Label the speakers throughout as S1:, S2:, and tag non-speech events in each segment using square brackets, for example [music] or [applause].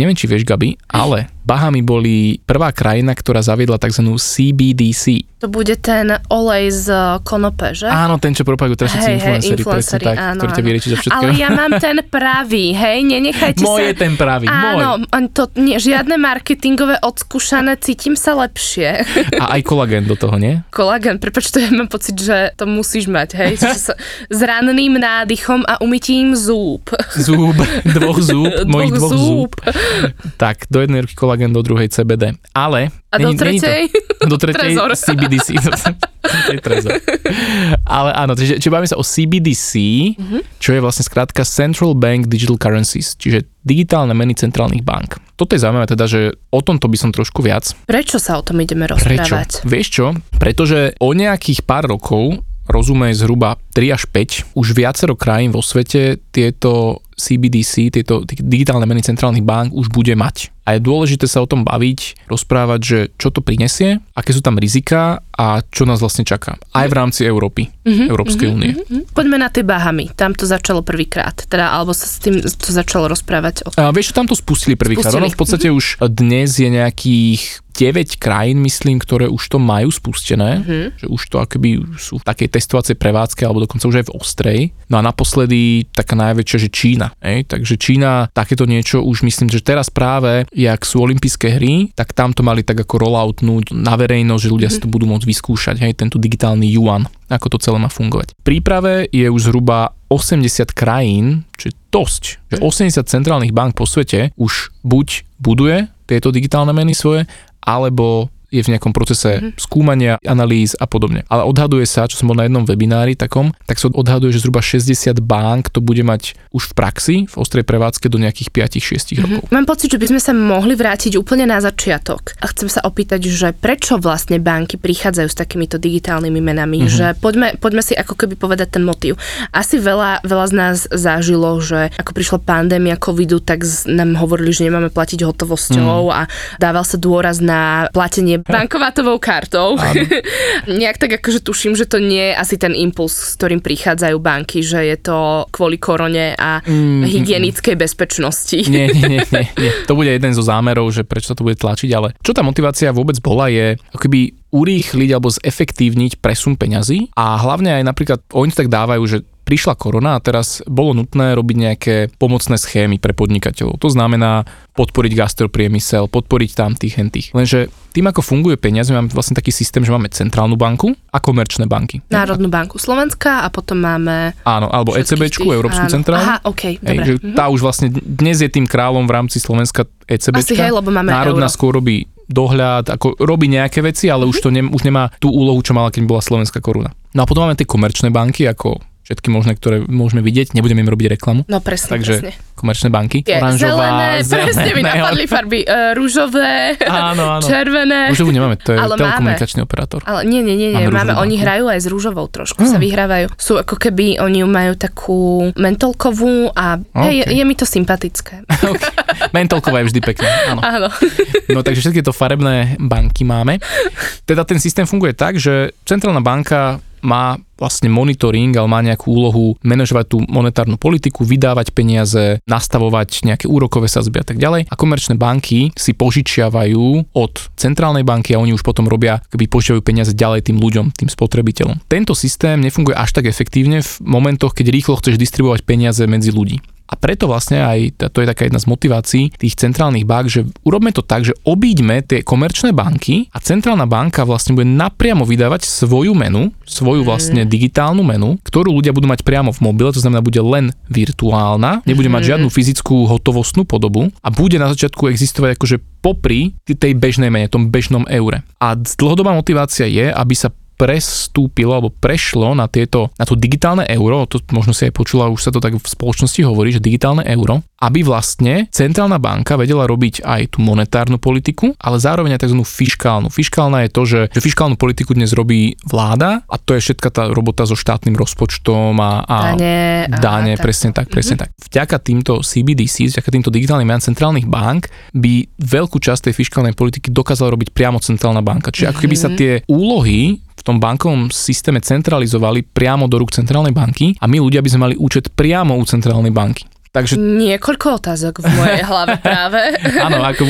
S1: Neviem, či vieš, Gabi, ale Bahamy boli prvá krajina, ktorá zaviedla tzv. CBDC.
S2: To bude ten olej z konope, že?
S1: Áno, ten, čo propagujú teraz všetci influenceri, influenceri tak, áno, ktorí ťa vyrieči za všetko.
S2: Ale ja mám ten pravý, hej, nenechajte
S1: Môj sa... ten pravý,
S2: áno, môj. to nie, žiadne marketingové odskúšané, cítim sa lepšie. [laughs]
S1: A aj kolagén do toho, nie?
S2: Kolagén, prepač, to ja mám pocit, že to musíš mať, hej, s ranným nádychom a umytím zúb.
S1: Zúb, dvoch zúb, [laughs] mojich dvoch zúb. Tak, do jednej ruky kolagén, do druhej CBD. Ale
S2: a do tretej?
S1: To, do tretej. CBDC. [laughs] trezor. Ale áno, čiže, čiže bavíme sa o CBDC, mm-hmm. čo je vlastne skrátka Central Bank Digital Currencies, čiže digitálne meny centrálnych bank. Toto je zaujímavé teda, že o tomto by som trošku viac.
S2: Prečo sa o tom ideme rozprávať?
S1: Prečo? Vieš čo? Pretože o nejakých pár rokov rozumej zhruba 3 až 5, už viacero krajín vo svete tieto CBDC, tieto digitálne meny centrálnych bank už bude mať. A je dôležité sa o tom baviť, rozprávať, že čo to prinesie, aké sú tam rizika a čo nás vlastne čaká. Aj v rámci Európy, mm-hmm, Európskej mhm, únie. Mm-hmm.
S2: Poďme na tie Bahamy. Tam to začalo prvýkrát. Teda, alebo sa s tým to začalo rozprávať. O...
S1: A vieš, tam to spustili prvýkrát. Ono v podstate mm-hmm. už dnes je nejakých 9 krajín, myslím, ktoré už to majú spustené, mm-hmm. že už to akoby sú v takej testovacej prevádzke, alebo dokonca už aj v ostrej. No a naposledy taká najväčšia, že Čína. Ej? Takže Čína takéto niečo už myslím, že teraz práve, jak sú olympijské hry, tak tam to mali tak ako rolloutnúť na verejnosť, že ľudia si to budú môcť vyskúšať, hej, tento digitálny yuan, ako to celé má fungovať. V príprave je už zhruba 80 krajín, čo je dosť, že 80 mhm. centrálnych bank po svete už buď buduje tieto digitálne meny svoje, alebo je v nejakom procese mm-hmm. skúmania, analýz a podobne. Ale odhaduje sa, čo som bol na jednom webinári takom, tak sa odhaduje, že zhruba 60 bank to bude mať už v praxi, v ostrej prevádzke do nejakých 5-6 mm-hmm. rokov.
S2: Mám pocit, že by sme sa mohli vrátiť úplne na začiatok. A chcem sa opýtať, že prečo vlastne banky prichádzajú s takýmito digitálnymi menami, mm-hmm. že poďme, poďme si ako keby povedať ten motív. Asi veľa, veľa z nás zažilo, že ako prišla pandémia covidu, tak nám hovorili, že nemáme platiť hotovosťou mm. a dával sa dôraz na platenie [laughs] bankovatovou kartou. [laughs] Nejak tak akože tuším, že to nie je asi ten impuls, s ktorým prichádzajú banky, že je to kvôli korone a mm, mm, mm. hygienickej bezpečnosti.
S1: Nie, nie, nie, nie, [laughs] nie. To bude jeden zo zámerov, že prečo sa to bude tlačiť, ale čo tá motivácia vôbec bola je akoby urýchliť alebo zefektívniť presun peňazí a hlavne aj napríklad oni tak dávajú, že prišla korona a teraz bolo nutné robiť nejaké pomocné schémy pre podnikateľov. To znamená podporiť gastropriemysel, podporiť tam tých hentých. Lenže tým, ako funguje peniaze, máme vlastne taký systém, že máme centrálnu banku a komerčné banky.
S2: Národnú banku Slovenska a potom máme...
S1: Áno, alebo ECBčku, tých... Európsku áno. centrálu.
S2: Aha, OK, dobre. Hej, že
S1: mhm. Tá už vlastne dnes je tým kráľom v rámci Slovenska ECBčka.
S2: Asi hej, lebo máme
S1: Národná
S2: euro.
S1: skôr robí dohľad, ako robí nejaké veci, ale už to ne, už nemá tú úlohu, čo mala, keď bola slovenská koruna. No a potom máme tie komerčné banky, ako všetky možné, ktoré môžeme vidieť, nebudeme im robiť reklamu.
S2: No presne,
S1: Takže
S2: presne.
S1: komerčné banky.
S2: Je, oranžová, zelené, [laughs] zelené, presne mi napadli farby. Uh, rúžové, áno, áno. červené.
S1: Rúžovú nemáme, to je ale telekomunikačný máme. operátor.
S2: Ale nie, nie, nie, nie máme, máme oni hrajú aj s rúžovou trošku, hmm. sa vyhrávajú. Sú ako keby, oni majú takú mentolkovú a okay. hej, je, je mi to sympatické. [laughs]
S1: okay. Mentolková je vždy pekná, áno.
S2: áno.
S1: no takže všetky to farebné banky máme. Teda ten systém funguje tak, že centrálna banka má vlastne monitoring, ale má nejakú úlohu manažovať tú monetárnu politiku, vydávať peniaze, nastavovať nejaké úrokové sazby a tak ďalej. A komerčné banky si požičiavajú od centrálnej banky a oni už potom robia, keby požičiavajú peniaze ďalej tým ľuďom, tým spotrebiteľom. Tento systém nefunguje až tak efektívne v momentoch, keď rýchlo chceš distribuovať peniaze medzi ľudí. A preto vlastne aj to je taká jedna z motivácií tých centrálnych bank, že urobme to tak, že obíďme tie komerčné banky a centrálna banka vlastne bude napriamo vydávať svoju menu, svoju mhm. vlastne digitálnu menu, ktorú ľudia budú mať priamo v mobile, to znamená bude len virtuálna, nebude mať mhm. žiadnu fyzickú hotovostnú podobu a bude na začiatku existovať akože popri tej bežnej mene, tom bežnom eure. A dlhodobá motivácia je, aby sa prestúpilo alebo prešlo na, tieto, na to digitálne euro, to možno si aj počula, už sa to tak v spoločnosti hovorí, že digitálne euro, aby vlastne centrálna banka vedela robiť aj tú monetárnu politiku, ale zároveň aj tzv. fiskálnu. Fiskálna je to, že, že fiskálnu politiku dnes robí vláda a to je všetka tá robota so štátnym rozpočtom a, a
S2: dane,
S1: dane tak. presne tak, presne mm-hmm. tak. Vďaka týmto CBDC, vďaka týmto digitálnym menom centrálnych bank by veľkú časť tej fiskálnej politiky dokázala robiť priamo centrálna banka. Čiže ako keby sa mhm. tie úlohy v tom bankovom systéme centralizovali priamo do rúk centrálnej banky a my ľudia by sme mali účet priamo u centrálnej banky. Takže...
S2: Niekoľko otázok v mojej [laughs] hlave práve.
S1: Áno, ako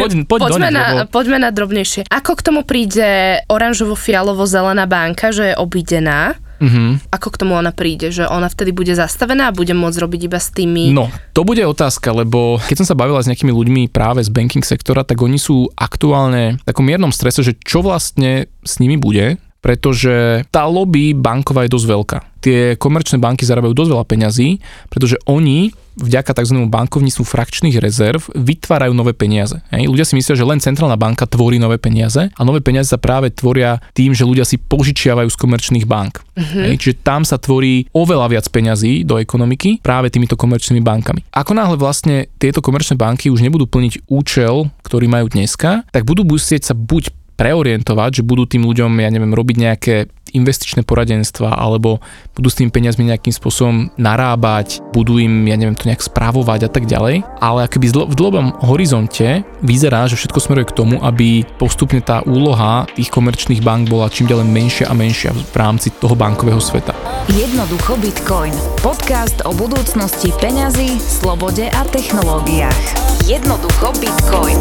S1: poď, poď
S2: poďme,
S1: nich,
S2: na,
S1: lebo...
S2: poďme na drobnejšie. Ako k tomu príde oranžovo-fialovo-zelená banka, že je obidená?
S1: Uh-huh.
S2: Ako k tomu ona príde? Že ona vtedy bude zastavená a bude môcť robiť iba s tými...
S1: No, to bude otázka, lebo keď som sa bavila s nejakými ľuďmi práve z banking sektora, tak oni sú aktuálne v takom miernom strese, že čo vlastne s nimi bude, pretože tá lobby banková je dosť veľká. Tie komerčné banky zarábajú dosť veľa peňazí, pretože oni vďaka tzv. bankovníctvu frakčných rezerv vytvárajú nové peniaze. Hej. Ľudia si myslia, že len centrálna banka tvorí nové peniaze a nové peniaze sa práve tvoria tým, že ľudia si požičiavajú z komerčných bank. Mm-hmm. Hej. Čiže tam sa tvorí oveľa viac peňazí do ekonomiky práve týmito komerčnými bankami. Ako náhle vlastne tieto komerčné banky už nebudú plniť účel, ktorý majú dneska, tak budú musieť sa buď preorientovať, že budú tým ľuďom, ja neviem, robiť nejaké investičné poradenstva alebo budú s tým peniazmi nejakým spôsobom narábať, budú im, ja neviem, to nejak správovať a tak ďalej. Ale akoby v dlhom horizonte vyzerá, že všetko smeruje k tomu, aby postupne tá úloha tých komerčných bank bola čím ďalej menšia a menšia v rámci toho bankového sveta.
S3: Jednoducho Bitcoin. Podcast o budúcnosti peňazí, slobode a technológiách. Jednoducho Bitcoin.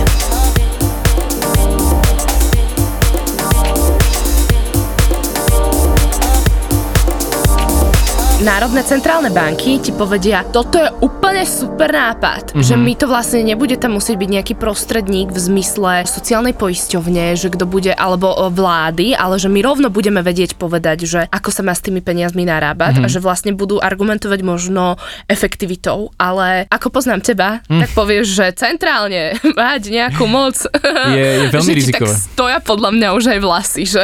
S2: Národné centrálne banky ti povedia, toto je úplne super nápad, mm-hmm. že my to vlastne nebude tam musieť byť nejaký prostredník v zmysle sociálnej poisťovne, že kto bude, alebo vlády, ale že my rovno budeme vedieť povedať, že ako sa má s tými peniazmi narábať mm-hmm. a že vlastne budú argumentovať možno efektivitou, ale ako poznám teba, mm. tak povieš, že centrálne [laughs] mať nejakú moc [laughs]
S1: je, je [laughs] veľmi
S2: že
S1: rizikové.
S2: tak stoja podľa mňa už aj vlasy, že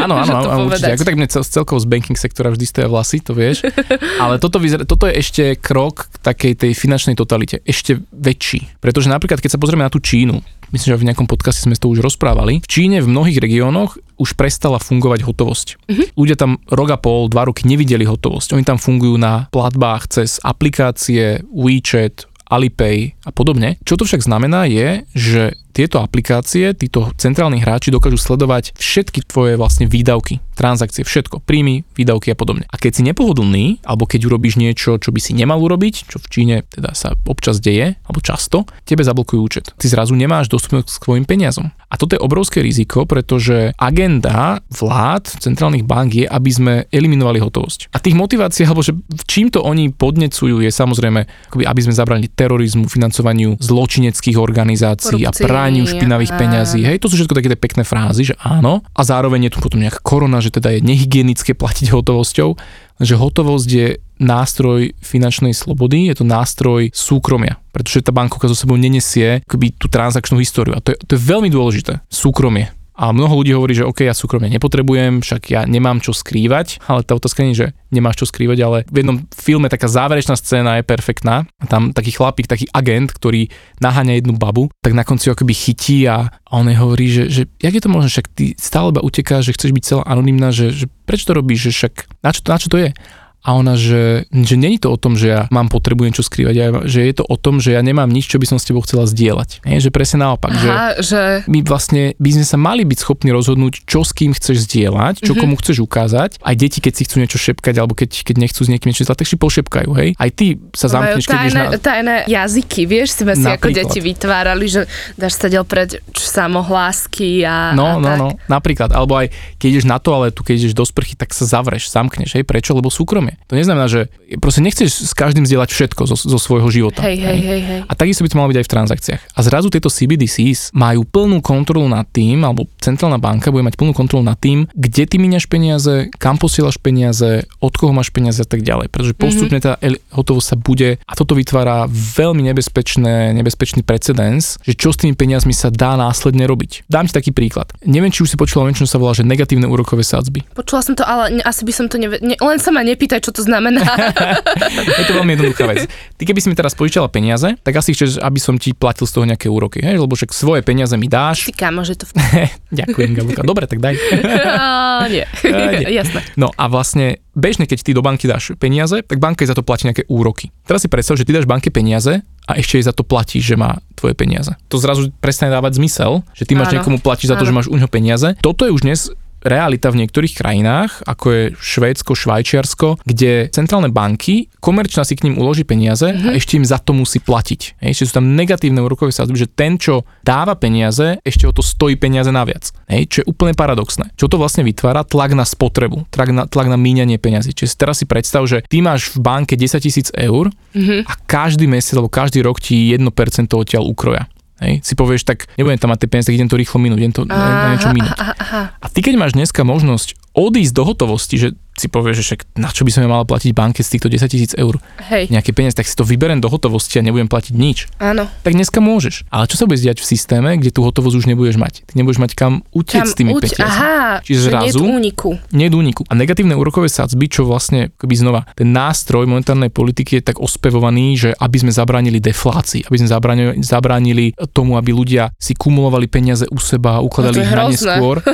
S1: Áno, áno, áno určite. Ako tak mne cel, celkovo z banking sektora vždy stoja vlasy, to vieš vieš. [laughs] Ale toto, vyzerá, toto je ešte krok k takej tej finančnej totalite. Ešte väčší. Pretože napríklad, keď sa pozrieme na tú Čínu, myslím, že v nejakom podcaste sme to už rozprávali, v Číne v mnohých regiónoch už prestala fungovať hotovosť. Uh-huh. Ľudia tam rok a pol, dva roky nevideli hotovosť. Oni tam fungujú na platbách cez aplikácie WeChat, Alipay a podobne. Čo to však znamená je, že tieto aplikácie, títo centrálni hráči dokážu sledovať všetky tvoje vlastne výdavky, transakcie, všetko, príjmy, výdavky a podobne. A keď si nepohodlný, alebo keď urobíš niečo, čo by si nemal urobiť, čo v Číne teda sa občas deje, alebo často, tebe zablokujú účet. Ty zrazu nemáš dostupnosť k svojim peniazom. A toto je obrovské riziko, pretože agenda vlád, centrálnych bank je, aby sme eliminovali hotovosť. A tých motivácií, alebo že čím to oni podnecujú, je samozrejme, aby sme zabrali terorizmu, financovaniu zločineckých organizácií Korupcie. a praniu špinavých peňazí. Hej, to sú všetko také pekné frázy, že áno. A zároveň je tu potom nejaká korona, že teda je nehygienické [laughs] platiť hotovosťou, že hotovosť je nástroj finančnej slobody, je to nástroj súkromia, pretože tá bankovka so sebou nenesie tú transakčnú históriu a to je, to je veľmi dôležité, súkromie. A mnoho ľudí hovorí, že OK, ja súkromne nepotrebujem, však ja nemám čo skrývať, ale tá otázka nie že nemáš čo skrývať, ale v jednom filme taká záverečná scéna je perfektná. Tam taký chlapík, taký agent, ktorý naháňa jednu babu, tak na konci akoby chytí a, a on jej hovorí, že, že jak je to možné, však ty stále iba utekáš, že chceš byť celá anonimná, že, že prečo to robíš, že však na čo, na čo to je? A ona, že, že není to o tom, že ja mám potrebu niečo skrývať, ja, že je to o tom, že ja nemám nič, čo by som s tebou chcela zdieľať. Nie, že presne naopak.
S2: Aha,
S1: že,
S2: že
S1: my vlastne by sme sa mali byť schopní rozhodnúť, čo s kým chceš zdieľať, čo mm-hmm. komu chceš ukázať. Aj deti, keď si chcú niečo šepkať, alebo keď, keď nechcú s niekým niečo zdieľať, tak si pošepkajú, hej. Aj ty sa zamkneš, keď
S2: tajné,
S1: na...
S2: tajné jazyky, vieš, sme si ako deti vytvárali, že dáš sa del pred samohlásky a
S1: No,
S2: a
S1: no,
S2: tak.
S1: no, napríklad. Alebo aj keď ideš na toaletu, keď ideš do sprchy, tak sa zavreš, zamkneš, hej. Prečo? Lebo súkromie. To neznamená, že proste nechceš s každým zdieľať všetko zo, zo svojho života.
S2: Hej, hej, hej, hej.
S1: A takisto by to malo byť aj v transakciách. A zrazu tieto CBDCs majú plnú kontrolu nad tým, alebo centrálna banka bude mať plnú kontrolu nad tým, kde ty miniaš peniaze, kam posielaš peniaze, od koho máš peniaze a tak ďalej. Pretože
S2: Mhm.
S1: postupne tá hotovosť sa bude a toto vytvára veľmi nebezpečné, nebezpečný precedens, že čo s tými peniazmi sa dá následne robiť. Dám ti taký príklad. Neviem, či už si počula o niečom, čo sa volá, že negatívne úrokové sadzby.
S2: Počula som to, ale asi by som to nevie... Ne, len sa ma nepýtaj, čo to znamená. [laughs]
S1: je to veľmi jednoduchá vec. Ty keby si mi teraz požičala peniaze, tak asi chceš, aby som ti platil z toho nejaké úroky, hej? lebo však svoje peniaze mi dáš.
S2: Ty kámo, že to... V... [laughs]
S1: Ďakujem, Gabulka. Dobre, tak daj. [laughs]
S2: Á, nie.
S1: nie.
S2: Jasné.
S1: No a vlastne bežne, keď ty do banky dáš peniaze, tak banka za to platí nejaké úroky. Teraz si predstav, že ty dáš banke peniaze a ešte jej za to platíš, že má tvoje peniaze. To zrazu prestane dávať zmysel, že ty máš
S2: Áno.
S1: niekomu platiť za to,
S2: Áno.
S1: že máš u neho peniaze. Toto je už dnes realita v niektorých krajinách, ako je Švédsko, Švajčiarsko, kde centrálne banky, komerčná si k ním uloží peniaze mm-hmm. a ešte im za to musí platiť. Hej, sú tam negatívne úrokové sadzby, že ten, čo dáva peniaze, ešte o to stojí peniaze naviac. Hej, čo je úplne paradoxné. Čo to vlastne vytvára? Tlak na spotrebu, tlak na, tlak na míňanie peniazy. Čiže teraz si predstav, že ty máš v banke 10 tisíc eur mm-hmm. a každý mesiac alebo každý rok ti 1% odtiaľ ukroja. Hej, si povieš, tak nebudem tam mať tie peniaze, tak idem to rýchlo minúť, idem to aha, na niečo minúť. Aha, aha. A ty keď máš dneska možnosť odísť do hotovosti, že si povie, že však na čo by som ja mala platiť banke z týchto 10 tisíc eur
S2: Hej.
S1: nejaké peniaze, tak si to vyberem do hotovosti a nebudem platiť nič.
S2: Áno.
S1: Tak dneska môžeš. Ale čo sa bude diať v systéme, kde tú hotovosť už nebudeš mať? Ty nebudeš mať kam utiec s tými uť-
S2: Aha, Čiže zrazu nie úniku.
S1: Nie úniku. A negatívne úrokové sadzby, čo vlastne keby znova, ten nástroj monetárnej politiky je tak ospevovaný, že aby sme zabránili deflácii, aby sme zabránili, zabránili tomu, aby ľudia si kumulovali peniaze u seba a ukladali no ich na neskôr. [laughs]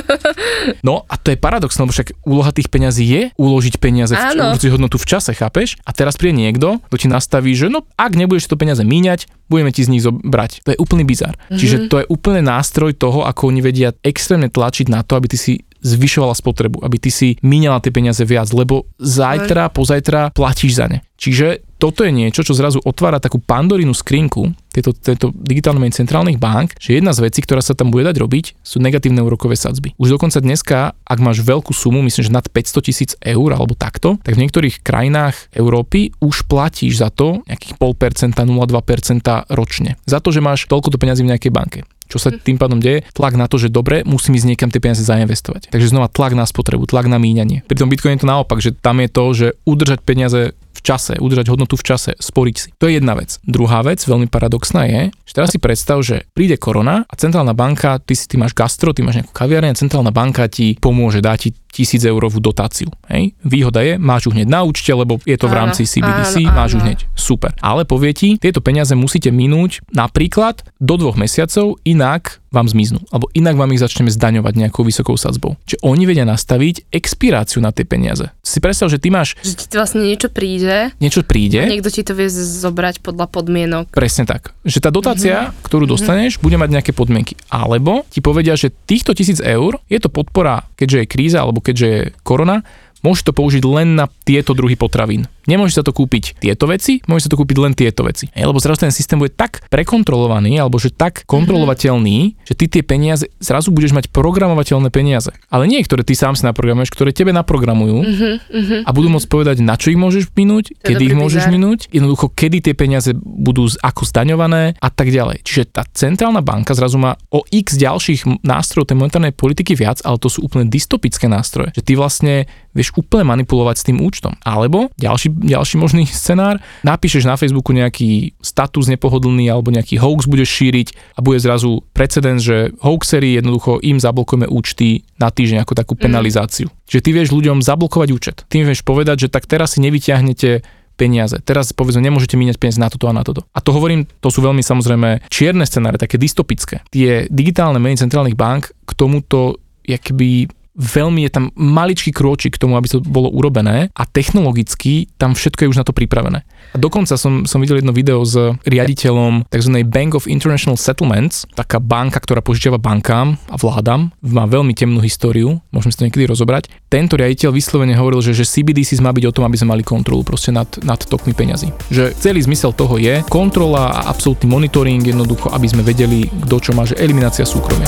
S1: No a to je paradox, lebo však úloha tých peňazí je uložiť peniaze v určitú hodnotu v čase, chápeš? A teraz príde niekto, kto ti nastaví, že no ak nebudeš to peniaze míňať, budeme ti z nich zobrať. To je úplný bizar. Mm-hmm. Čiže to je úplne nástroj toho, ako oni vedia extrémne tlačiť na to, aby ty si zvyšovala spotrebu, aby ty si míňala tie peniaze viac, lebo zajtra, pozajtra platíš za ne. Čiže toto je niečo, čo zrazu otvára takú pandorínu skrinku tieto, tieto digitálne centrálnych bank, že jedna z vecí, ktorá sa tam bude dať robiť, sú negatívne úrokové sadzby. Už dokonca dneska, ak máš veľkú sumu, myslím, že nad 500 tisíc eur alebo takto, tak v niektorých krajinách Európy už platíš za to nejakých 0,5%, 0,2% ročne. Za to, že máš toľko to peniazy v nejakej banke. Čo sa tým pádom deje? Tlak na to, že dobre, musím ísť niekam tie peniaze zainvestovať. Takže znova tlak na spotrebu, tlak na míňanie. Pri tom Bitcoin je to naopak, že tam je to, že udržať peniaze čase, udržať hodnotu v čase, sporiť si. To je jedna vec. Druhá vec, veľmi paradoxná je, že teraz si predstav, že príde korona a centrálna banka, ty si ty máš gastro, ty máš nejakú kaviareň, centrálna banka ti pomôže, dá ti tisíc eurovú dotáciu. Hej? Výhoda je, máš ju hneď na účte, lebo je to v rámci CBDC, áno, máš ju hneď. Super. Ale povie ti, tieto peniaze musíte minúť napríklad do dvoch mesiacov, inak vám zmiznú. Alebo inak vám ich začneme zdaňovať nejakou vysokou sadzbou. Čiže oni vedia nastaviť expiráciu na tie peniaze. Si predstav, že ty máš...
S2: Že ti vlastne niečo príde.
S1: Niečo príde.
S2: A niekto ti to vie zobrať podľa podmienok.
S1: Presne tak. Že tá dotácia, mm-hmm. ktorú mhm. dostaneš, mm-hmm. bude mať nejaké podmienky. Alebo ti povedia, že týchto tisíc eur je to podpora, keďže je kríza alebo keďže je korona, môžeš to použiť len na tieto druhy potravín. Nemôžeš sa to kúpiť tieto veci, môžeš sa to kúpiť len tieto veci. Lebo zrazu ten systém bude tak prekontrolovaný alebo že tak kontrolovateľný, mm-hmm. že ty tie peniaze zrazu budeš mať programovateľné peniaze. Ale nie, ktoré ty sám si naprogramuješ, ktoré tebe naprogramujú mm-hmm. a budú môcť povedať, na čo ich môžeš minúť, kedy ich môžeš minúť, jednoducho kedy tie peniaze budú ako zdaňované a tak ďalej. Čiže tá centrálna banka zrazu má o x ďalších nástrojov tej monetárnej politiky viac, ale to sú úplne dystopické nástroje. Že ty vlastne vieš úplne manipulovať s tým účtom. Alebo ďalší, ďalší možný scenár, napíšeš na Facebooku nejaký status nepohodlný alebo nejaký hoax budeš šíriť a bude zrazu precedens, že hoaxery jednoducho im zablokujeme účty na týždeň ako takú mhm. penalizáciu. Mm. Čiže ty vieš ľuďom zablokovať účet. Tým vieš povedať, že tak teraz si nevyťahnete peniaze. Teraz povedzme, nemôžete míňať peniaze na toto a na toto. A to hovorím, to sú veľmi samozrejme čierne scenáre, také dystopické. Tie digitálne meny centrálnych bank k tomuto keby veľmi je tam maličký krôčik k tomu, aby to bolo urobené a technologicky tam všetko je už na to pripravené. A dokonca som, som videl jedno video s riaditeľom tzv. Bank of International Settlements, taká banka, ktorá požičiava bankám a vládam, má veľmi temnú históriu, môžeme si to niekedy rozobrať. Tento riaditeľ vyslovene hovoril, že, že CBDC má byť o tom, aby sme mali kontrolu proste nad, nad tokmi peňazí. Že celý zmysel toho je kontrola a absolútny monitoring jednoducho, aby sme vedeli, kto čo má, že eliminácia súkromia.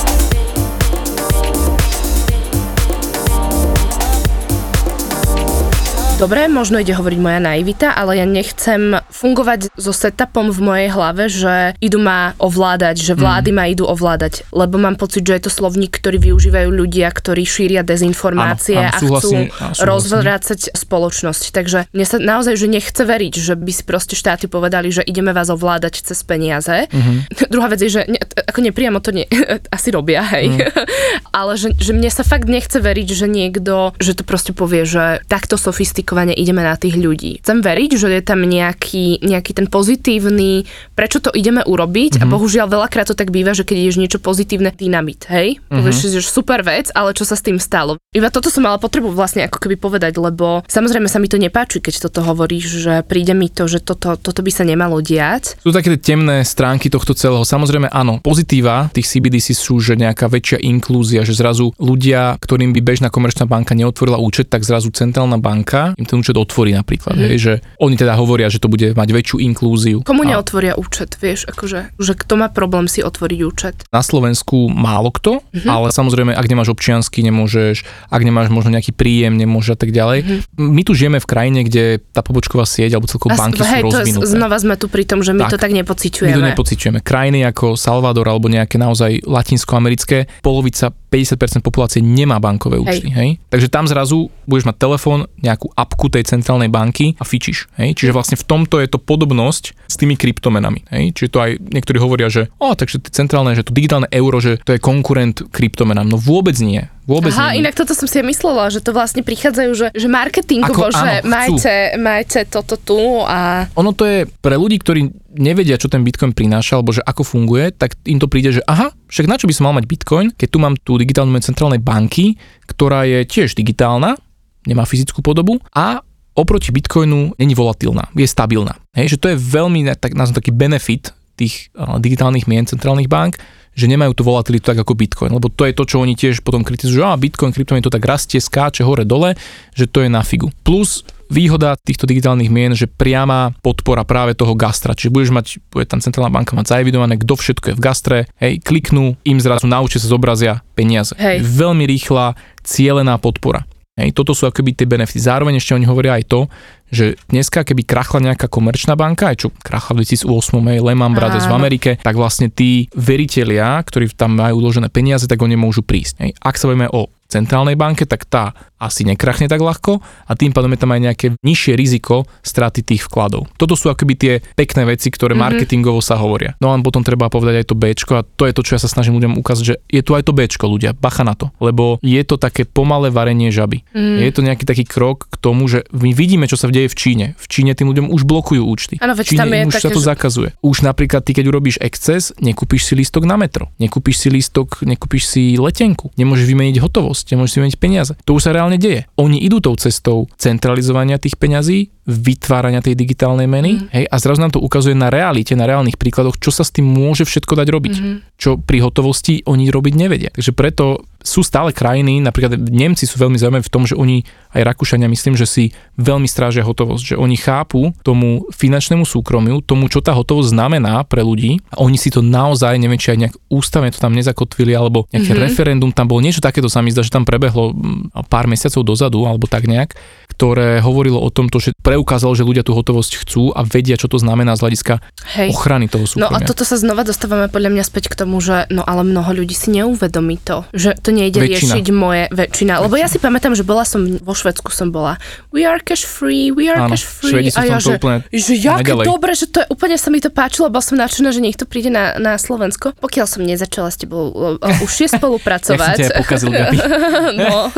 S2: Dobre, možno ide hovoriť moja naivita, ale ja nechcem fungovať so setupom v mojej hlave, že idú ma ovládať, že vlády mm. ma idú ovládať, lebo mám pocit, že je to slovník, ktorý využívajú ľudia, ktorí šíria dezinformácie áno, áno, a chcú rozvrácať spoločnosť. Takže mne sa naozaj že nechce veriť, že by si proste štáty povedali, že ideme vás ovládať cez peniaze. Mm-hmm. [laughs] Druhá vec je, že ne, ako nepriamo to nie, [laughs] asi robia, hej. Mm. [laughs] ale že, že mne sa fakt nechce veriť, že niekto, že to proste povie, že takto sofistikované komunikovane ideme na tých ľudí. Chcem veriť, že je tam nejaký, nejaký ten pozitívny, prečo to ideme urobiť mm-hmm. a mhm. bohužiaľ veľakrát to tak býva, že keď ideš niečo pozitívne, dynamit, hej? Mm-hmm. Povieš že super vec, ale čo sa s tým stalo? Iba toto som mala potrebu vlastne ako keby povedať, lebo samozrejme sa mi to nepáči, keď toto hovoríš, že príde mi to, že toto, toto by sa nemalo diať.
S1: Sú také temné stránky tohto celého. Samozrejme áno, pozitíva tých CBDC sú, že nejaká väčšia inklúzia, že zrazu ľudia, ktorým by bežná komerčná banka neotvorila účet, tak zrazu centrálna banka im ten účet otvorí napríklad. Mm. Hej, že oni teda hovoria, že to bude mať väčšiu inklúziu.
S2: Komu a... neotvoria účet, vieš, akože, že kto má problém si otvoriť účet?
S1: Na Slovensku málo kto, mm-hmm. ale samozrejme, ak nemáš občiansky, nemôžeš, ak nemáš možno nejaký príjem, nemôžeš a tak ďalej. Mm-hmm. My tu žijeme v krajine, kde tá pobočková sieť alebo celkovo banky hej, sú rozvinuté.
S2: Znova sme tu pri tom, že my tak, to tak nepociťujeme.
S1: My to nepociťujeme. Krajiny ako Salvador alebo nejaké naozaj latinskoamerické, polovica 50% populácie nemá bankové účty, hej. hej? Takže tam zrazu budeš mať telefón, nejakú apku tej centrálnej banky a fičíš, hej? Čiže vlastne v tomto je to podobnosť s tými kryptomenami, hej? Čiže to aj niektorí hovoria, že o, takže to centrálne, že to digitálne euro, že to je konkurent kryptomenám. No vôbec nie. Vôbec
S2: Aha,
S1: nie.
S2: inak toto som si myslela, že to vlastne prichádzajú, že, že marketingovo, Ako, že áno, majte, majte toto tu a...
S1: Ono to je pre ľudí, ktorí nevedia, čo ten Bitcoin prináša, alebo že ako funguje, tak im to príde, že aha, však na čo by som mal mať Bitcoin, keď tu mám tú digitálnu centrálnej banky, ktorá je tiež digitálna, nemá fyzickú podobu a oproti Bitcoinu není volatilná, je stabilná. Hej, že to je veľmi tak, taký benefit tých digitálnych mien centrálnych bank, že nemajú tú volatilitu tak ako Bitcoin, lebo to je to, čo oni tiež potom kritizujú, a Bitcoin, kryptomien to tak rastie, skáče hore dole, že to je na figu. Plus výhoda týchto digitálnych mien, že priama podpora práve toho gastra. Čiže budeš mať, bude tam centrálna banka mať zaevidované, kto všetko je v gastre, hej, kliknú, im zrazu naučia sa zobrazia peniaze. Hej. Veľmi rýchla, cielená podpora. Hej, toto sú akoby tie benefity. Zároveň ešte oni hovoria aj to, že dneska, keby krachla nejaká komerčná banka, aj čo krachla v 2008, aj Lehman Brothers v Amerike, tak vlastne tí veritelia, ktorí tam majú uložené peniaze, tak oni môžu prísť. Hej. Ak sa bavíme o centrálnej banke, tak tá asi nekrachne tak ľahko a tým pádom je tam aj nejaké nižšie riziko straty tých vkladov. Toto sú akoby tie pekné veci, ktoré mm-hmm. marketingovo sa hovoria. No a potom treba povedať aj to B a to je to, čo ja sa snažím ľuďom ukázať, že je tu aj to B ľudia, bacha na to, lebo je to také pomalé varenie žaby. Mm. Je to nejaký taký krok k tomu, že my vidíme, čo sa deje v Číne. V Číne tým ľuďom už blokujú účty.
S2: Ano,
S1: v Číne
S2: tam je
S1: už sa to že... zakazuje. Už napríklad ty, keď urobíš exces, nekúpiš si lístok na metro, nekúpiš si lístok, nekúpiš si letenku, nemôžeš vymeniť hotovosť, nemôžeš si vymeniť peniaze. To už sa reálne deje. Oni idú tou cestou centralizovania tých peňazí, vytvárania tej digitálnej meny mm. hej, a zrazu nám to ukazuje na realite, na reálnych príkladoch, čo sa s tým môže všetko dať robiť, mm. čo pri hotovosti oni robiť nevedia. Takže preto sú stále krajiny, napríklad Nemci sú veľmi zaujímaví v tom, že oni, aj Rakúšania myslím, že si veľmi strážia hotovosť, že oni chápu tomu finančnému súkromiu, tomu, čo tá hotovosť znamená pre ľudí. A oni si to naozaj, neviem, či aj nejak ústavne to tam nezakotvili, alebo nejaké mm-hmm. referendum tam bolo, niečo takéto sa mi zdá, že tam prebehlo mm, pár mesiacov dozadu, alebo tak nejak, ktoré hovorilo o tomto, že preukázalo, že ľudia tú hotovosť chcú a vedia, čo to znamená z hľadiska Hej. ochrany toho súkromia.
S2: No a toto sa znova dostávame podľa mňa späť k tomu, že no ale mnoho ľudí si neuvedomí to, že to nejde väčšina. riešiť moje väčšina. Lebo ja si pamätám, že bola som vo Švedsku som bola. We are cash free, we are Áno, cash free.
S1: A ja, že,
S2: že jaké dobre, že to je, úplne sa mi to páčilo, bol som nadšená, že niekto príde na, na Slovensko. Pokiaľ som nezačala s tebou uh, už je [laughs] spolupracovať.
S1: ja pokazil, [laughs]
S2: no.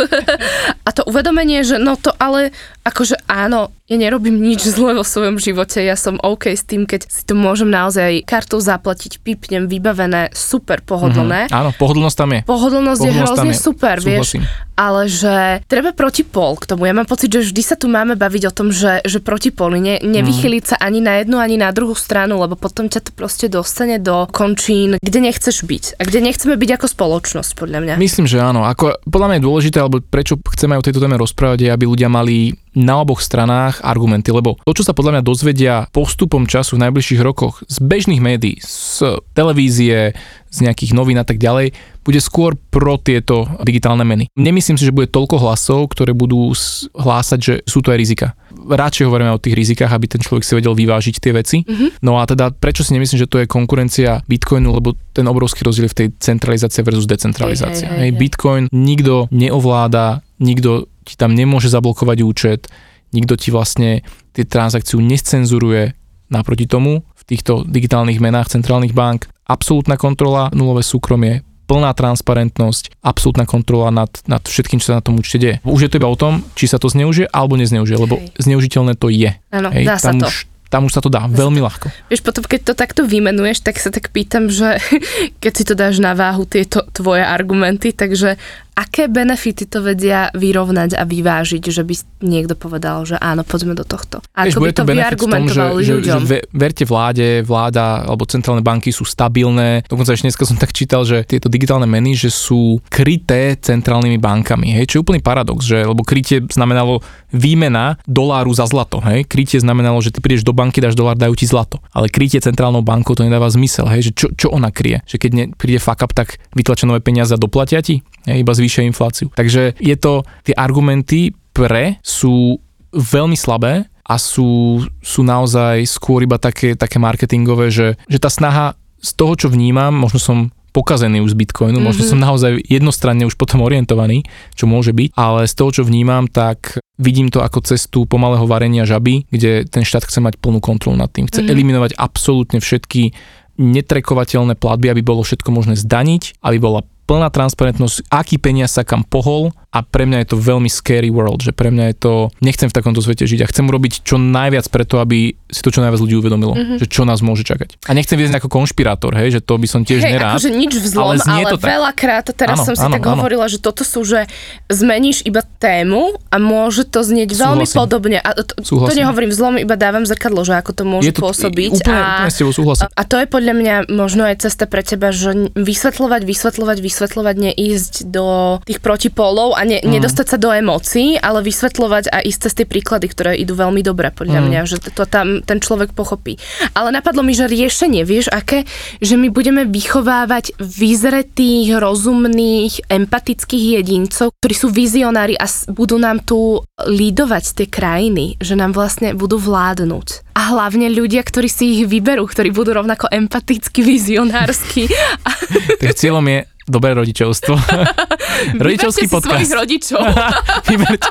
S2: A to uvedomenie, že no to ale akože áno, ja nerobím nič [laughs] zle vo svojom živote, ja som OK s tým, keď si to môžem naozaj kartou zaplatiť, pipnem, vybavené, super pohodlné.
S1: Mm-hmm. Áno, pohodlnosť tam je.
S2: Pohodlnosť, pohodlnosť je hrozne je. super, Súhlasím. vieš ale že treba protipol k tomu. Ja mám pocit, že vždy sa tu máme baviť o tom, že, že protipoli, ne, nevychyliť sa ani na jednu, ani na druhú stranu, lebo potom ťa to proste dostane do končín, kde nechceš byť a kde nechceme byť ako spoločnosť, podľa mňa.
S1: Myslím, že áno. Ako, podľa mňa je dôležité, alebo prečo chceme o tejto téme rozprávať, je, aby ľudia mali na oboch stranách argumenty, lebo to, čo sa podľa mňa dozvedia postupom času v najbližších rokoch z bežných médií, z televízie, z nejakých novín a tak ďalej, bude skôr pro tieto digitálne meny. Nemyslím si, že bude toľko hlasov, ktoré budú hlásať, že sú to aj rizika. Radšej hovoríme o tých rizikách, aby ten človek si vedel vyvážiť tie veci. Mm-hmm. No a teda prečo si nemyslím, že to je konkurencia Bitcoinu, lebo ten obrovský rozdiel v tej centralizácii versus decentralizácia. Hej, hej, hej, hej. Bitcoin nikto neovláda, nikto ti tam nemôže zablokovať účet, nikto ti vlastne tie transakciu nescenzuruje naproti tomu v týchto digitálnych menách centrálnych bank. Absolútna kontrola, nulové súkromie, plná transparentnosť, absolútna kontrola nad, nad všetkým, čo sa na tom účte deje. Už je to iba o tom, či sa to zneužije alebo nezneužije, lebo Hej. zneužiteľné to je.
S2: Áno, dá sa
S1: tam to. Už, tam už sa to dá veľmi ľahko.
S2: Vieš, potom keď to takto vymenuješ, tak sa tak pýtam, že [laughs] keď si to dáš na váhu tieto tvoje argumenty, takže aké benefity to vedia vyrovnať a vyvážiť, že by niekto povedal, že áno, poďme do tohto.
S1: Vieš,
S2: Ako by to
S1: to benefit v tom, že,
S2: vyargumentovali
S1: že, že
S2: ľuďom.
S1: ve- verte vláde, vláda alebo centrálne banky sú stabilné. Dokonca ešte dneska som tak čítal, že tieto digitálne meny, že sú kryté centrálnymi bankami. Hej, čo je úplný paradox, že lebo krytie znamenalo výmena doláru za zlato. Hej, krytie znamenalo, že ty prídeš do banky, dáš dolár, dajú ti zlato. Ale krytie centrálnou bankou to nedáva zmysel. Hej, že čo, čo ona kryje? Že keď ne, príde fuck up, tak vytlačia nové peniaze a doplatia ti? Hej, iba zvýšia infláciu. Takže je to, tie argumenty pre sú veľmi slabé a sú, sú naozaj skôr iba také, také marketingové, že, že tá snaha z toho, čo vnímam, možno som pokazený už z Bitcoinu, mm-hmm. možno som naozaj jednostranne už potom orientovaný, čo môže byť, ale z toho, čo vnímam, tak vidím to ako cestu pomalého varenia žaby, kde ten štát chce mať plnú kontrolu nad tým. Chce mm-hmm. eliminovať absolútne všetky netrekovateľné platby, aby bolo všetko možné zdaniť, aby bola plná transparentnosť, aký peniaz sa kam pohol a pre mňa je to veľmi scary world, že pre mňa je to, nechcem v takomto svete žiť a chcem urobiť čo najviac preto, aby si to čo najviac ľudí uvedomilo, mm-hmm. že čo nás môže čakať. A nechcem viesť ako konšpirátor, hej, že to by som tiež
S2: Hej,
S1: nerád.
S2: akože nič vzlom,
S1: ale
S2: ale,
S1: znie
S2: ale
S1: to tak.
S2: veľakrát, teraz
S1: Áno,
S2: som si
S1: áno,
S2: tak
S1: áno.
S2: hovorila, že toto sú, že zmeníš iba tému a môže to znieť veľmi
S1: Súhlasím.
S2: podobne. A to, to
S1: Súhlasím.
S2: nehovorím vzlom, iba dávam zrkadlo, že ako to môže
S1: je to
S2: pôsobiť.
S1: Úplne,
S2: a,
S1: úplne s tebou súhlasím.
S2: a to je podľa mňa možno aj cesta pre teba, že vysvetľovať, vysvetľovať, vysvetľovať, neísť do tých protipólov a ne,
S1: Mm.
S2: nedostať sa do emócií, ale vysvetľovať a ísť cez tie príklady, ktoré idú veľmi dobre podľa
S1: Mm.
S2: mňa, že to tam ten človek pochopí. Ale napadlo mi, že riešenie, vieš aké? Že my budeme vychovávať vyzretých, rozumných, empatických jedincov, ktorí sú vizionári a budú nám tu lídovať tie krajiny, že nám vlastne budú vládnuť. A hlavne ľudia, ktorí si ich vyberú, ktorí budú rovnako empaticky, vizionársky. A [laughs]
S1: Takže cieľom je dobré rodičovstvo. [laughs] [laughs] Rodičovský
S2: si svojich
S1: podcast.
S2: rodičov. [laughs]
S1: Vyberte.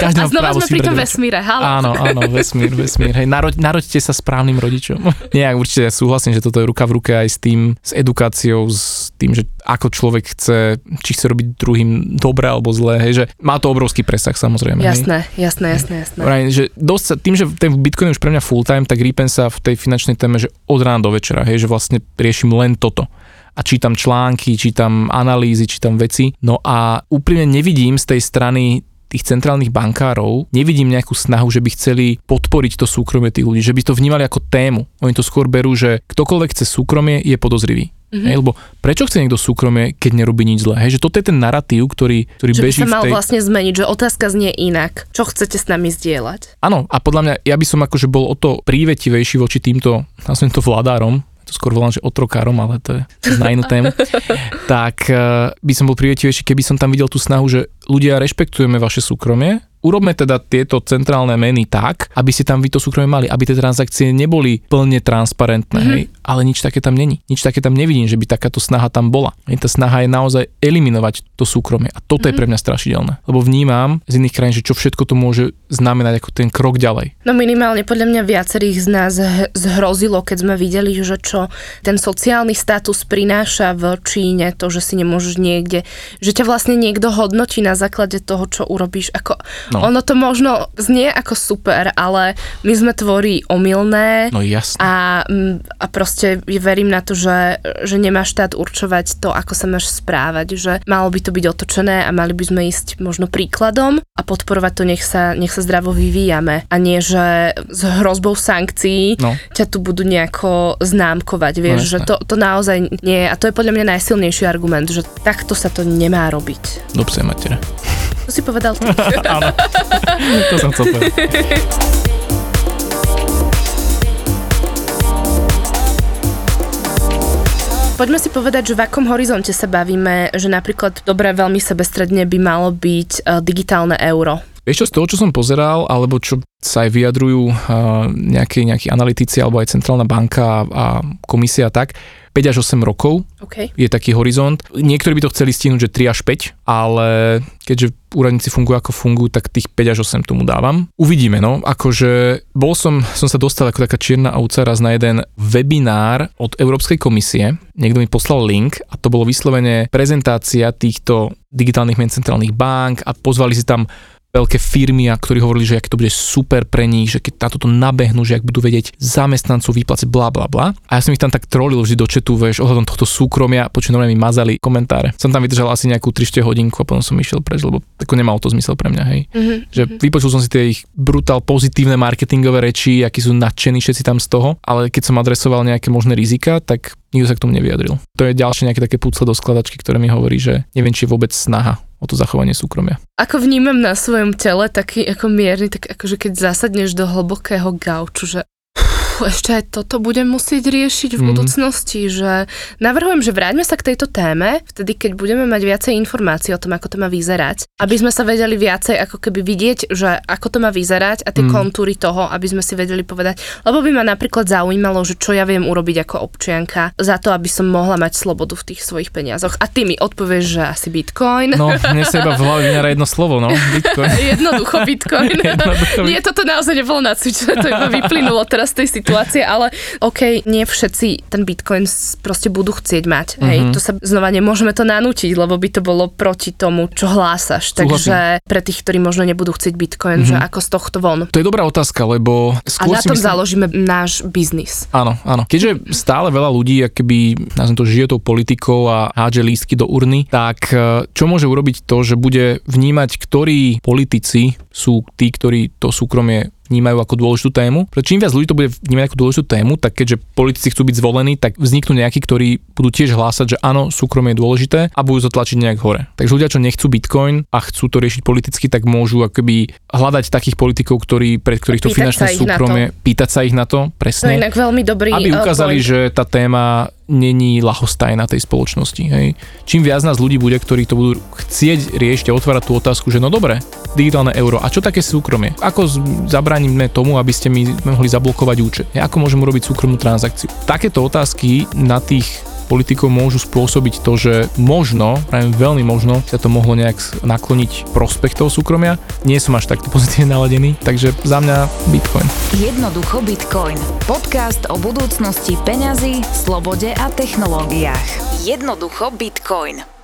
S1: Každý
S2: A
S1: má
S2: znova sme pri tom vesmíre, halo.
S1: Áno, áno, vesmír, vesmír. Hej, naroď, naroďte sa správnym rodičom. Nie, určite súhlasím, že toto je ruka v ruke aj s tým, s edukáciou, s tým, že ako človek chce, či chce robiť druhým dobre alebo zlé, hej, že má to obrovský presah samozrejme. Hej.
S2: Jasné, jasné, jasné, jasné.
S1: Vrajím, že dosť sa, tým, že ten Bitcoin je už pre mňa full time, tak rýpem sa v tej finančnej téme, že od rána do večera, hej, že vlastne riešim len toto. A čítam články, čítam analýzy, čítam veci. No a úprimne nevidím z tej strany tých centrálnych bankárov, nevidím nejakú snahu, že by chceli podporiť to súkromie tých ľudí, že by to vnímali ako tému. Oni to skôr berú, že ktokoľvek chce súkromie, je podozrivý.
S2: Mhm.
S1: Mm-hmm. Hej, lebo prečo chce niekto súkromie, keď nerobí nič zlé? Hej, že toto je ten narratív, ktorý, ktorý
S2: Že by
S1: beží
S2: sa mal
S1: v tej...
S2: vlastne zmeniť, že otázka znie inak. Čo chcete s nami zdieľať?
S1: Áno, a podľa mňa, ja by som akože bol o to prívetivejší voči týmto, nazvem to vládárom, to skôr volám, že otrokárom, ale to je na inú tému, [laughs] tak eh, by som bol prívetivejší, keby som tam videl tú snahu, že ľudia rešpektujeme vaše súkromie, urobme teda tieto centrálne meny tak, aby ste tam vy to súkromie mali, aby tie transakcie neboli plne transparentné, mm-hmm. hej, ale nič také tam není. Nič také tam nevidím, že by takáto snaha tam bola. Hej, tá snaha je naozaj eliminovať to súkromie a toto mm-hmm. je pre mňa strašidelné, lebo vnímam z iných krajín, že čo všetko to môže znamenať ako ten krok ďalej.
S2: No minimálne podľa mňa viacerých z nás zhrozilo, keď sme videli, že čo ten sociálny status prináša v Číne, to, že si nemôžeš niekde, že ťa vlastne niekto hodnotí na základe toho, čo urobíš. Ako,
S1: No.
S2: no. Ono to možno znie ako super, ale my sme tvorí omylné.
S1: No jasne.
S2: A, mm, a proste verím na to, že, že nemá štát určovať to, ako sa máš správať, že malo by to byť otočené a mali by sme ísť možno príkladom a podporovať to, nech sa, nech sa zdravo vyvíjame a nie, že s hrozbou sankcií
S1: No.
S2: ťa tu budú nejako známkovať, vieš,
S1: No,
S2: že to, to naozaj nie je a to je podľa mňa najsilnejší argument, že takto sa to nemá robiť.
S1: Do psej matere.
S2: To si povedal ty. [laughs]
S1: Áno. to som chcel povedať. [laughs]
S2: Poďme si povedať, že v akom horizonte sa bavíme, že napríklad dobre, veľmi sebestredne by malo byť e, digitálne euro.
S1: Vieš čo, z toho, čo som pozeral, alebo čo sa aj vyjadrujú uh, nejakí, nejakí analytici, alebo aj Centrálna banka a komisia a tak, 5 až 8 rokov
S2: OK.
S1: je taký horizont. Niektorí by to chceli stihnúť, že 3 až 5, ale keďže úradníci fungujú ako fungujú, tak tých 5 až 8 tomu dávam. Uvidíme, no. Akože bol som, som sa dostal ako taká čierna ovca raz na jeden webinár od Európskej komisie. Niekto mi poslal link a to bolo vyslovene prezentácia týchto digitálnych mien centrálnych bank a pozvali si tam veľké firmy, a ktorí hovorili, že ak to bude super pre nich, že keď táto to nabehnú, že ak budú vedieť zamestnancov vyplácať bla bla bla. A ja som ich tam tak trolil vždy do četu, vieš, ohľadom tohto súkromia, normálne mi mazali komentáre. Som tam vydržal asi nejakú 3 hodinku a potom som išiel preč, lebo tako nemalo to zmysel pre mňa, hej. Mm-hmm. Že vypočul som si tie ich brutál pozitívne marketingové reči, akí sú nadšení všetci tam z toho, ale keď som adresoval nejaké možné rizika, tak nikto sa k tomu nevyjadril. To je ďalšie nejaké také púcle do skladačky, ktoré mi hovorí, že neviem, či je vôbec snaha o to zachovanie súkromia.
S2: Ako vnímam na svojom tele taký ako mierny, tak akože keď zasadneš do hlbokého gauču, že ešte aj toto budem musieť riešiť v mm. budúcnosti, že navrhujem, že vráťme sa k tejto téme, vtedy keď budeme mať viacej informácií o tom, ako to má vyzerať, aby sme sa vedeli viacej ako keby vidieť, že ako to má vyzerať a tie mm. kontúry toho, aby sme si vedeli povedať, lebo by ma napríklad zaujímalo, že čo ja viem urobiť ako občianka za to, aby som mohla mať slobodu v tých svojich peniazoch. A ty mi odpovieš, že asi Bitcoin.
S1: No, [laughs] mne sa iba v hlave jedno slovo, no, Bitcoin.
S2: Jednoducho Bitcoin. [laughs] Jednoducho. Nie, toto naozaj nebolo nacvičené, to iba vyplynulo teraz z tej situácie situácie, ale OK, nie všetci ten Bitcoin proste budú chcieť mať. Mm-hmm. Hej, mhm. to sa znova nemôžeme to nanútiť, lebo by to bolo proti tomu, čo hlásaš. Takže pre tých, ktorí možno nebudú chcieť Bitcoin, mm-hmm. že ako z tohto von.
S1: To je dobrá otázka, lebo
S2: skôr A na tom myslím... založíme náš biznis.
S1: Áno, áno. Keďže stále veľa ľudí, keby, nazvem to, žije tou politikou a hádže lístky do urny, tak e, čo môže urobiť to, že bude vnímať, ktorí politici sú tí, ktorí to súkromie vnímajú ako dôležitú tému. Pretože čím viac ľudí to bude vnímať ako dôležitú tému, tak keďže politici chcú byť zvolení, tak vzniknú nejakí, ktorí budú tiež hlásať, že áno, súkromie je dôležité a budú to tlačiť nejak hore. Takže ľudia, čo nechcú Bitcoin a chcú to riešiť politicky, tak môžu akoby hľadať takých politikov, ktorí, pred ktorých to finančné súkromie, pýtať sa ich na to, presne.
S2: No inak veľmi dobrý
S1: Aby eh, ukázali, uh, že tá téma není lahostajná tej spoločnosti. Hej. Čím viac nás ľudí bude, ktorí to budú chcieť riešiť a otvárať tú otázku, že no dobre, digitálne euro, a čo také súkromie? Ako zabránime tomu, aby ste mi mohli zablokovať účet? Ako môžem urobiť súkromnú transakciu? Takéto otázky na tých politikov môžu spôsobiť to, že možno, pravím veľmi možno, sa to mohlo nejak nakloniť prospech toho súkromia. Nie som až takto pozitívne naladený, takže za mňa Bitcoin.
S3: Jednoducho Bitcoin. Podcast o budúcnosti peňazí, slobode a technológiách. Jednoducho Bitcoin.